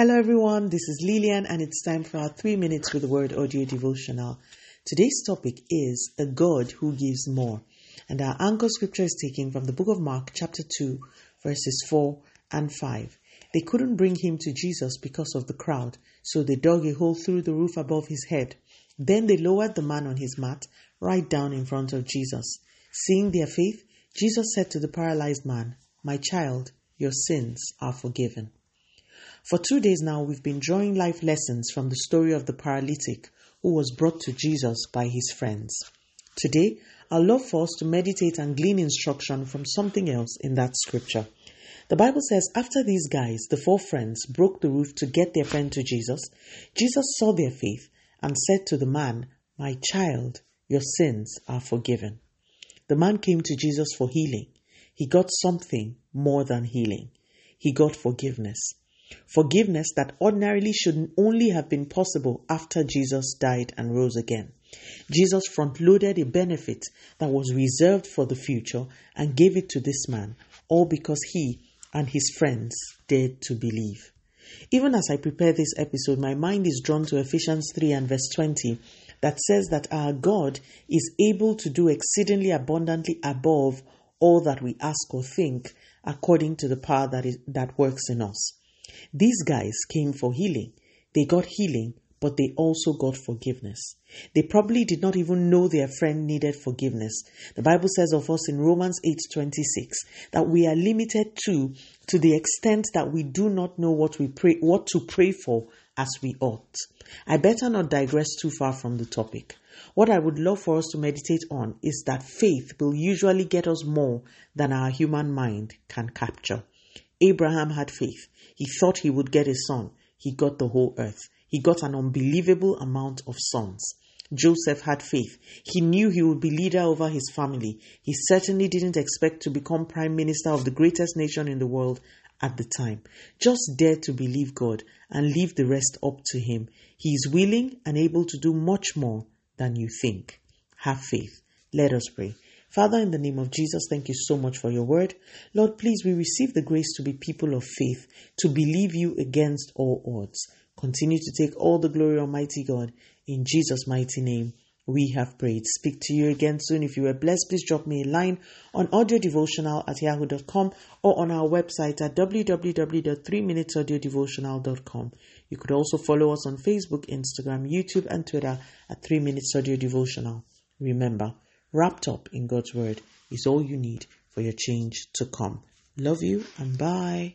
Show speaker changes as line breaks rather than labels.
Hello, everyone. This is Lillian, and it's time for our three minutes with the word audio devotional. Today's topic is a God who gives more, and our anchor scripture is taken from the book of Mark, chapter 2, verses 4 and 5. They couldn't bring him to Jesus because of the crowd, so they dug a hole through the roof above his head. Then they lowered the man on his mat right down in front of Jesus. Seeing their faith, Jesus said to the paralyzed man, My child, your sins are forgiven. For two days now, we've been drawing life lessons from the story of the paralytic who was brought to Jesus by his friends. Today, I'd love for us to meditate and glean instruction from something else in that scripture. The Bible says, after these guys, the four friends, broke the roof to get their friend to Jesus, Jesus saw their faith and said to the man, My child, your sins are forgiven. The man came to Jesus for healing. He got something more than healing. He got forgiveness. Forgiveness that ordinarily should only have been possible after Jesus died and rose again. Jesus front loaded a benefit that was reserved for the future and gave it to this man, all because he and his friends dared to believe. Even as I prepare this episode, my mind is drawn to Ephesians 3 and verse 20 that says that our God is able to do exceedingly abundantly above all that we ask or think according to the power that, is, that works in us. These guys came for healing. They got healing, but they also got forgiveness. They probably did not even know their friend needed forgiveness. The Bible says of us in Romans 8:26 that we are limited to to the extent that we do not know what we pray what to pray for as we ought. I better not digress too far from the topic. What I would love for us to meditate on is that faith will usually get us more than our human mind can capture. Abraham had faith. He thought he would get a son. He got the whole earth. He got an unbelievable amount of sons. Joseph had faith. He knew he would be leader over his family. He certainly didn't expect to become prime minister of the greatest nation in the world at the time. Just dare to believe God and leave the rest up to him. He is willing and able to do much more than you think. Have faith. Let us pray. Father, in the name of Jesus, thank you so much for your word. Lord, please, we receive the grace to be people of faith, to believe you against all odds. Continue to take all the glory, Almighty God. In Jesus' mighty name, we have prayed. Speak to you again soon. If you were blessed, please drop me a line on audiodevotional at yahoo.com or on our website at www.3minutesaudiodevotional.com. You could also follow us on Facebook, Instagram, YouTube, and Twitter at 3 Minutes Audio Devotional. Remember, wrapped up in God's Word is all you need for your change to come. Love you and bye.